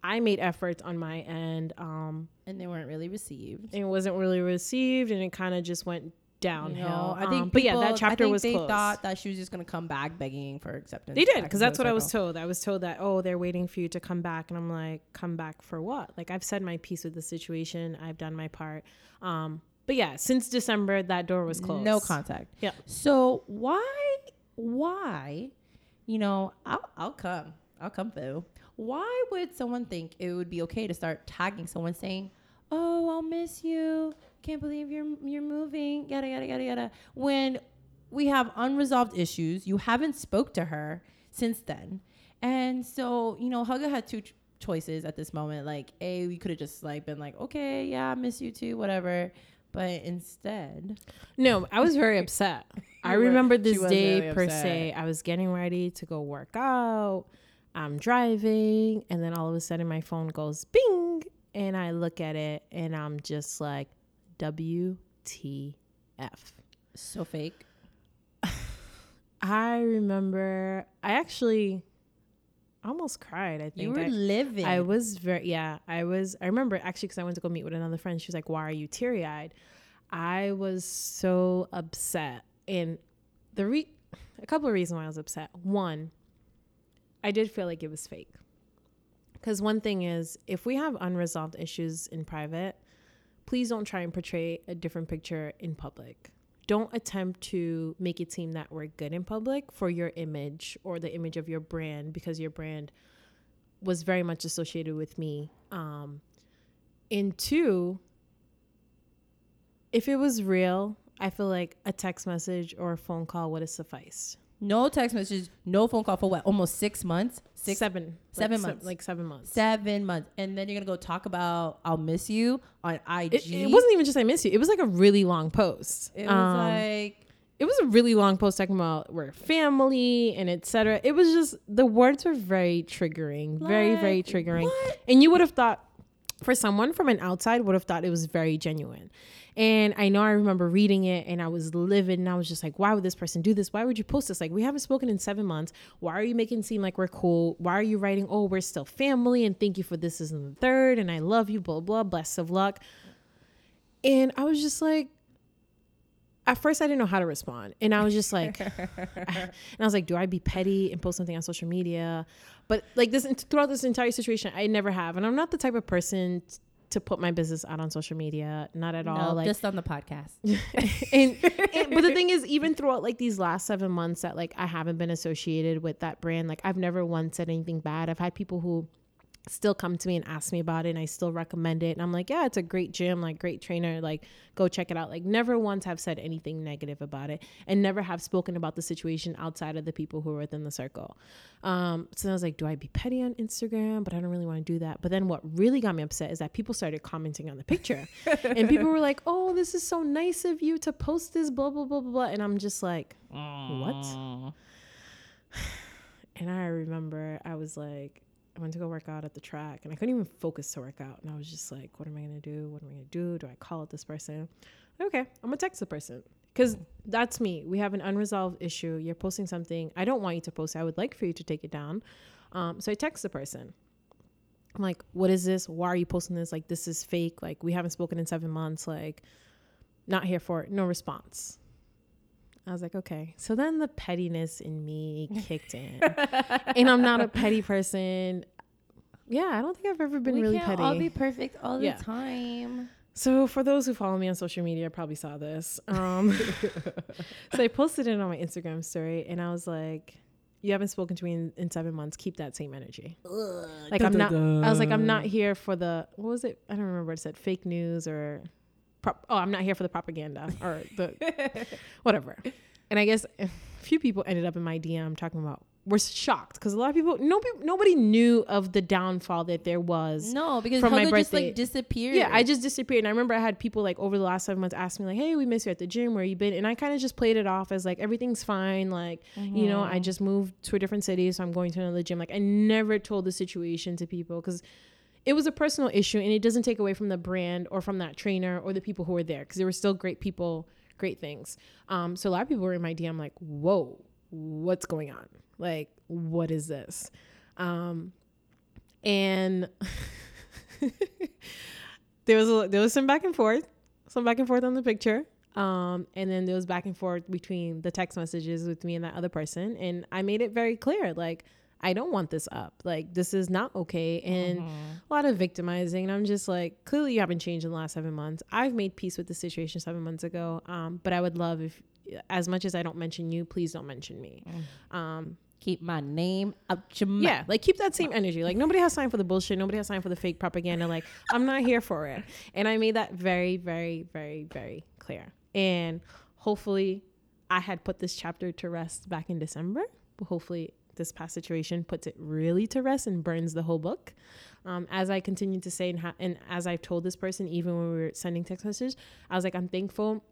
I made efforts on my end. Um, and they weren't really received. it wasn't really received, and it kind of just went downhill. You know, I think, Um, but yeah, people- that I chapter think was they closed. thought that she was just gonna come back begging for acceptance. they did because that's what I was told. I was told that oh, they're waiting for you to come back, and I'm like, come back for what? Like I've said my piece with the situation. I've done my part. Um, but yeah, since December, that door was closed. No contact. Yeah. So why, why, you know, I'll, I'll come. I'll come through. Why would someone think it would be okay to start tagging someone saying, "Oh, I'll miss you. Can't believe you're you're moving." Yada yada yada yada. When we have unresolved issues, you haven't spoke to her since then, and so you know, Helga had two ch- choices at this moment. Like, a, we could have just like been like, "Okay, yeah, I miss you too, whatever." But instead, No, I was very upset. I remember this day really per upset. se. I was getting ready to go work out. I'm driving, and then all of a sudden my phone goes bing, and I look at it, and I'm just like, WTF. so fake. I remember, I actually almost cried. I think You were I, living. I was very yeah. I was. I remember actually because I went to go meet with another friend. She was like, "Why are you teary eyed?" I was so upset, and the re a couple of reasons why I was upset. One, I did feel like it was fake. Because one thing is, if we have unresolved issues in private, please don't try and portray a different picture in public. Don't attempt to make it seem that we're good in public for your image or the image of your brand because your brand was very much associated with me. Um, and two, if it was real, I feel like a text message or a phone call would have sufficed. No text messages, no phone call for what? Almost six months. Six, seven, seven like, se- months. like seven months. seven months, and then you're gonna go talk about "I'll miss you" on IG. It, it wasn't even just I miss you. It was like a really long post. It was Um, like it was a really long post talking about we're family and etc. It was just the words were very triggering, very very triggering. what? And you would have thought for someone from an outside would have thought it was very genuine. And I know I remember reading it and I was livid and I was just like, why would this person do this? Why would you post this? Like, we haven't spoken in seven months. Why are you making it seem like we're cool? Why are you writing, oh, we're still family and thank you for this is the third and I love you, blah, blah, best of luck. And I was just like, at first I didn't know how to respond. And I was just like, and I was like, do I be petty and post something on social media? But like this throughout this entire situation, I never have. And I'm not the type of person t- to put my business out on social media, not at all. Like just on the podcast. and, and but the thing is, even throughout like these last seven months that like I haven't been associated with that brand, like I've never once said anything bad. I've had people who still come to me and ask me about it and I still recommend it and I'm like yeah it's a great gym like great trainer like go check it out. Like never once have said anything negative about it and never have spoken about the situation outside of the people who are within the circle. Um so I was like do I be petty on Instagram? But I don't really want to do that. But then what really got me upset is that people started commenting on the picture and people were like oh this is so nice of you to post this blah blah blah blah, blah. and I'm just like what? And I remember I was like I went to go work out at the track and I couldn't even focus to work out. And I was just like, what am I going to do? What am I going to do? Do I call out this person? Okay, I'm going to text the person because that's me. We have an unresolved issue. You're posting something. I don't want you to post. I would like for you to take it down. Um, so I text the person. I'm like, what is this? Why are you posting this? Like, this is fake. Like, we haven't spoken in seven months. Like, not here for it. No response. I was like, okay. So then the pettiness in me kicked in. and I'm not a petty person. Yeah, I don't think I've ever been we really can't petty. all be perfect all Yeah. the time. So for those who follow me on social media, probably saw this. Um, so I posted it on my Instagram story, and I was like, "You haven't spoken to me in, in seven months. Keep that same energy." Like I'm not. I was like, I'm not here for the. What was it? I don't remember. What it said fake news or. Prop, oh, I'm not here for the propaganda or the whatever. And I guess a few people ended up in my DM talking about were shocked because a lot of people no nobody knew of the downfall that there was No, because From my Helga just birthday. like disappeared. yeah, I just disappeared. And I remember I had people like over the last seven months ask me like, "Hey, we miss you at the gym. Where you been?" And I kind of just played it off as like everything's fine. Like, you know, I mm-hmm. just moved to a different city, so I'm going to another gym. Like, I never told the situation to people because it was a personal issue, and it doesn't take away from the brand or from that trainer or the people who were there because there were still great people, great things. Um, so a lot of people were in my DM like, "Whoa, what's going on? Like, what is this?" Um, and there was a, there was some back and forth, some back and forth on the picture. Um, and then there was back and forth between the text messages with me and that other person. And I made it very clear, like, I don't want this up. Like, this is not okay. And a lot of victimizing. And I'm just like, clearly you haven't changed in the last seven months. I've made peace with the situation seven months ago. Um, but I would love if, as much as I don't mention you, please don't mention me. Um, keep my name out your mouth. yeah, like keep that same energy. Like nobody has time for the bullshit. Nobody has time for the fake propaganda. Like I'm not here for it. And I made that very, very, very, very clear. And hopefully, I had put this chapter to rest back in December. But hopefully, this past situation puts it really to rest and burns the whole book. Um, as I continue to say, and, ha- and as I've told this person, even when we were sending text messages, I was like, I'm thankful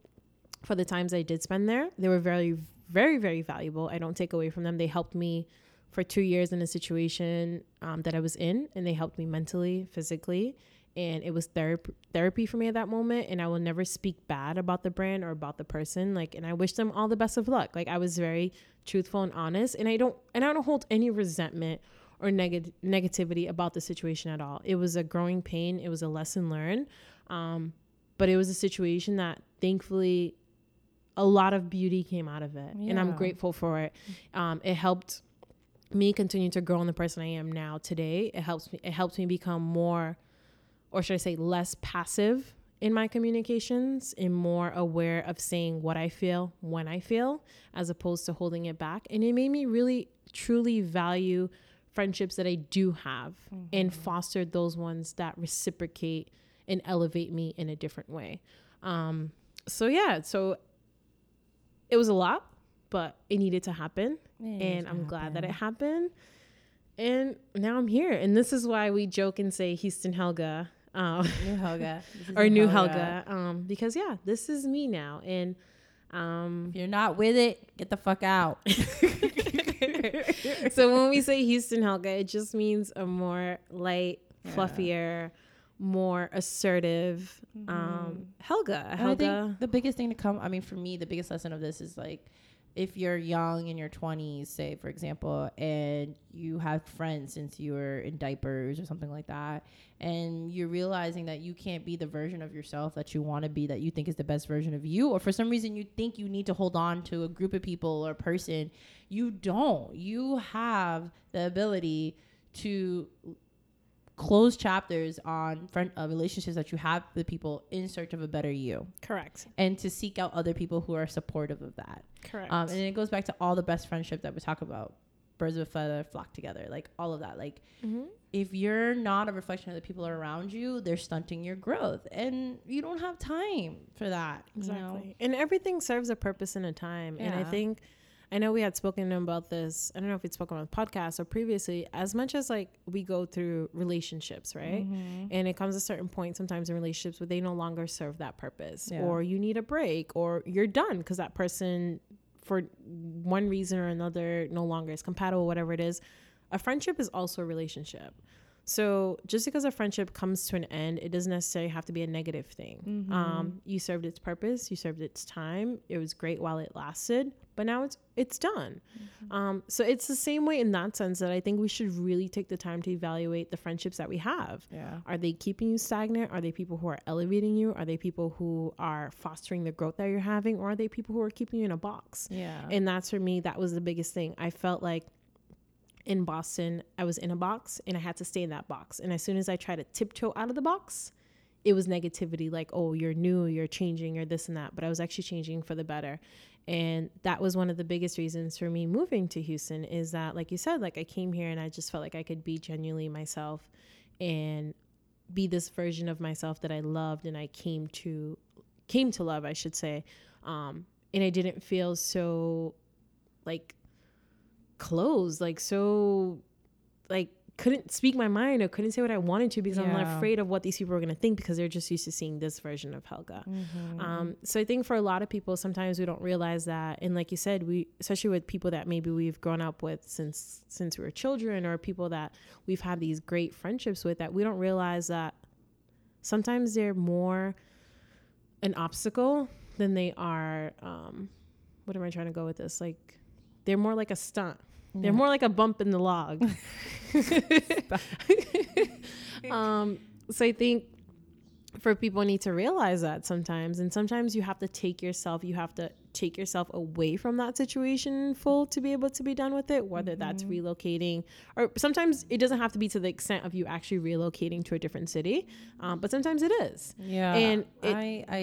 for the times I did spend there. They were very, very, very valuable. I don't take away from them. They helped me for two years in a situation um, that I was in, and they helped me mentally, physically. And it was therapy therapy for me at that moment. And I will never speak bad about the brand or about the person. Like, and I wish them all the best of luck. Like, I was very truthful and honest, and I don't and I don't hold any resentment or neg- negativity about the situation at all. It was a growing pain. It was a lesson learned. Um, but it was a situation that thankfully a lot of beauty came out of it and i'm grateful for it um, it helped me continue to grow in the person i am now today it helps me it helps me become more or should i say less passive in my communications and more aware of saying what i feel when i feel as opposed to holding it back and it made me really truly value friendships that i do have and foster those ones that reciprocate and elevate me in a different way um, so yeah so it was a lot, but it needed to happen. and I'm glad that it happened. And now I'm here. And this is why we joke and say Houston Helga. Um, New Helga. Or new Helga. Um, because yeah, this is me now. And um If you're not with it, get the fuck out. so when we say Houston Helga, it just means a more light, fluffier, more assertive um Helga. Helga. think the biggest thing to come, I mean, for me, the biggest lesson of this is like, if you're young in your 20s, say, for example, and you have friends since you were in diapers or something like that, and you're realizing that you can't be the version of yourself that you want to be, that you think is the best version of you, or for some reason you think you need to hold on to a group of people or person, you don't. You have the ability to close chapters on friend uh, relationships that you have with people in search of a better you Correct. and to seek out other people who are supportive of that Correct. um, and it goes back to all the best friendship that we talk about birds of a feather flock together like all of that like mm-hmm. if you're not a reflection of the people around you they're stunting your growth and you don't have time for that Exactly. you know? And everything serves a purpose and a time. And I think I know we had spoken about this. I don't know if we'd spoken on the podcast or previously, as much as like we go through relationships, right? Mm-hmm. And it comes a certain point sometimes in relationships where they no longer serve that purpose Yeah. or you need a break or you're done because that person for one reason or another no longer is compatible, whatever it is. A friendship is also a relationship. So just because a friendship comes to an end, it doesn't necessarily have to be a negative thing. Mm-hmm. Um, you served its purpose, you served its time. It was great while it lasted, but now it's it's done. Mm-hmm. Um, so it's the same way in that sense that I think we should really take the time to evaluate the friendships that we have. yeah Are they keeping you stagnant? Are they people who are elevating you? Are they people who are fostering the growth that you're having? Or are they people who are keeping you in a box? yeah And that's for me, that was the biggest thing. I felt like in Boston, I was in a box and I had to stay in that box. And as soon as I tried to tiptoe out of the box, it was negativity like, oh, you're new, you're changing, you're this and that. But I was actually changing for the better. And that was one of the biggest reasons for me moving to Houston is that, like you said, like I came here and I just felt like I could be genuinely myself and be this version of myself that I loved and I came to came to love, I should say. Um, and I didn't feel so like closed, like so like couldn't speak my mind or couldn't say what I wanted to because I'm Yeah. afraid of what these people are going to think because they're just used to seeing this version of Helga. Mm-hmm. Um, so I think for a lot of people, sometimes we don't realize that, and like you said, we especially with people that maybe we've grown up with since since we were children, or people that we've had these great friendships with, that we don't realize that sometimes they're more an obstacle than they are. Um, what am I trying to go with this? Like they're more like a stunt. They're more like a bump in the log. um, so I think for people need to realize that sometimes, and sometimes you have to take yourself, you have to take yourself away from that situation full to be able to be done with it. Whether that's relocating, or sometimes it doesn't have to be to the extent of you actually relocating to a different city, um, but sometimes it is. Yeah, And it- I, I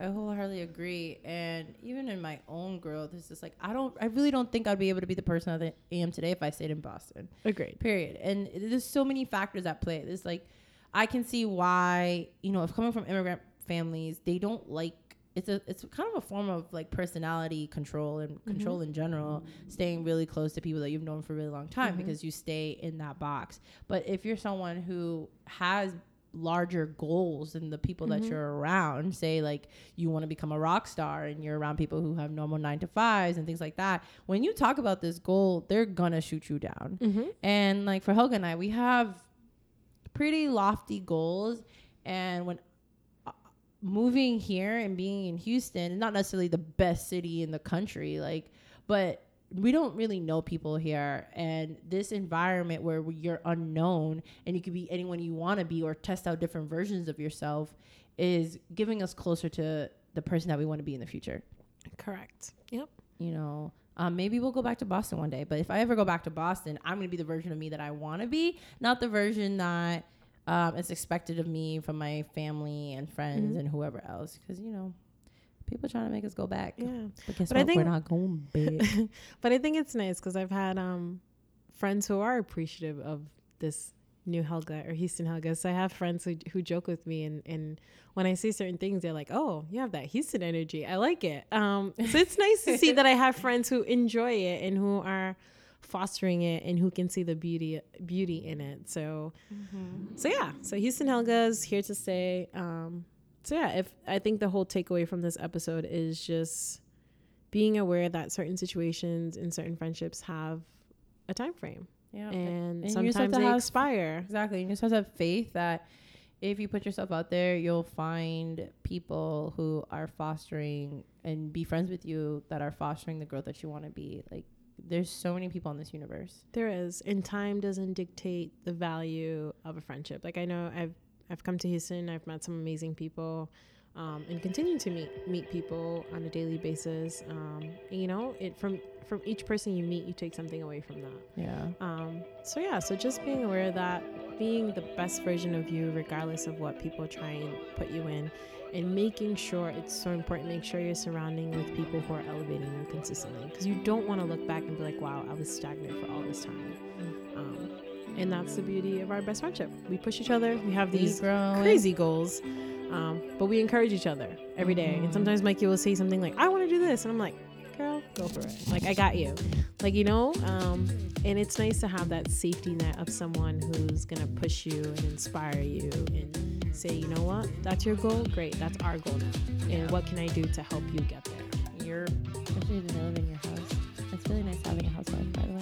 I I wholeheartedly agree. And even in my own growth, it's just like I don't, I really don't think I'd be able to be the person that I am today if I stayed in Boston. Agreed. Period. And there's so many factors at play. There's like, I can see why you know if coming from immigrant families, they don't like. It's a it's kind of a form of like personality control and mm-hmm. control in general, staying really close to people that you've known for a really long time mm-hmm. because you stay in that box. But if you're someone who has larger goals than the people that mm-hmm. you're around say like you want to become a rock star and you're around people who have normal nine to fives and things like that when you talk about this goal they're gonna shoot you down and like for helga and i we have pretty lofty goals and when uh, moving here and being in houston not necessarily the best city in the country like but we don't really know people here and this environment where you're unknown and you could be anyone you want to be or test out different versions of yourself is giving us closer to the person that we want to be in the future Correct. Yep. you know um, maybe we'll go back to boston one day but if i ever go back to boston i'm going to be the version of me that i want to be not the version that um, is expected of me from my family and friends and whoever else because you know people trying to make us go back. Yeah. but I what? We're think- not going back But I think it's nice because I've had um, friends who are appreciative of this new Helga or Houston Helga. So I have friends who, who joke with me, and, and when I say certain things, they're like, "Oh, you have that Houston energy. I like it." Um, so it's nice to see that I have friends who enjoy it and who are fostering it and who can see the beauty beauty in it. So, so yeah. So Houston Helga's here to stay. Um, so yeah, if I think the whole takeaway from this episode is just being aware that certain situations and certain friendships have a time frame yeah and, and you just have sometimes to they have- expire Exactly. You just have to have faith that if you put yourself out there, you'll find people who are fostering and be friends with you that are fostering the growth that you want to be. Like, there's so many people in this universe. there is and time doesn't dictate the value of a friendship like i know i've i've come to houston i've met some amazing people um, and continue to meet meet people on a daily basis. Um, and, you know, it from from each person you meet, you take something away from that. Yeah. Um, so yeah, so just being aware of that, being the best version of you, regardless of what people try and put you in, and making sure it's so important. Make sure you're surrounding with people who are elevating you consistently, because you don't want to look back and be like, "Wow, I was stagnant for all this time." Um, and that's the beauty of our best friendship. We push each other. We have these crazy goals, um, but we encourage each other every day. And sometimes Mikey will say something like, "I want to do this," and I'm like, "Girl, go for it! Like I got you." Like you know. Um, and it's nice to have that safety net of someone who's gonna push you and inspire you and say, you know what, that's your goal. Great, that's our goal now. And what can I do to help you get there? You're especially to live in your house. It's really nice having a housewife, by the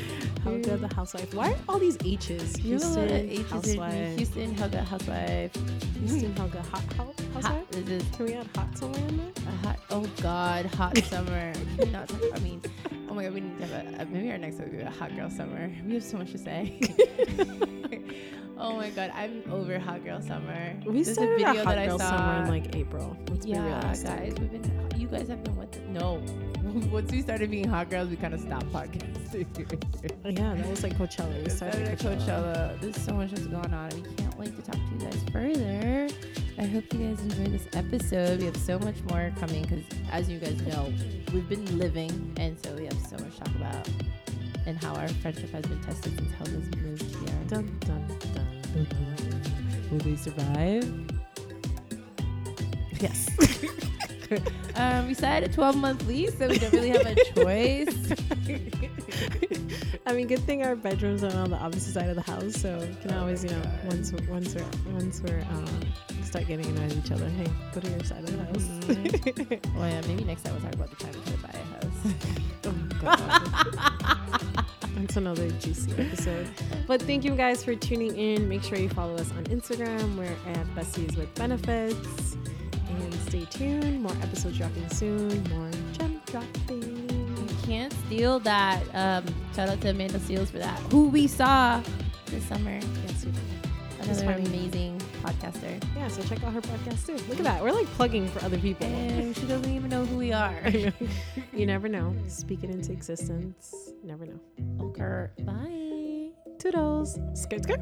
way. Helga the housewife. Why are all these H's? Houston, Houston, housewife. Houston, Helga, housewife. Houston, Helga, hot, hot housewife. Hot, this Can we add hot somewhere in there? a hot. Oh God, hot summer. Not I mean, oh my God, we need to have a, uh, maybe our next one will be a hot girl summer. We have so much to say. oh my God, I'm over hot girl summer. We There's a started video a hot that I girl saw. summer in like April. Let's be yeah, realistic. guys, we've been. You guys have been with. No, once we started being hot girls, we kind of stopped podcasting. Yeah, that was like Coachella. We started started at Coachella. There's so much that's going on. We can't wait to talk to you guys further. I hope you guys enjoyed this episode. We have so much more coming because, as you guys know, we've been living, and so we have so much to talk about, and how our friendship has been tested since Helga's moved here. Dun, dun, dun. Will they survive? Yes. Um, we signed a 12 month lease, so we don't really have a choice. I mean, good thing our bedrooms are on the opposite side of the house, so we can always, you know, once we're, once we're once we're um, start getting annoyed at each other, hey, go to your side of the house. Mhm. well, yeah, maybe next time we'll talk about the time we to buy a house. oh, God. That's another juicy episode. But thank you guys for tuning in. Make sure you follow us on Instagram. We're at Besties with Benefits. And stay tuned. More episodes dropping soon. More gem dropping. You can't steal that. Um, shout out to Amanda Seales for that. Who we saw this summer. Yes, we do. Another amazing podcaster. Yeah, so check out her podcast too. Look at that. We're like plugging for other people. And she doesn't even know who we are. you never know. Speak it into existence. Never know. Okay. Bye. Toodles. Skirt, skirt.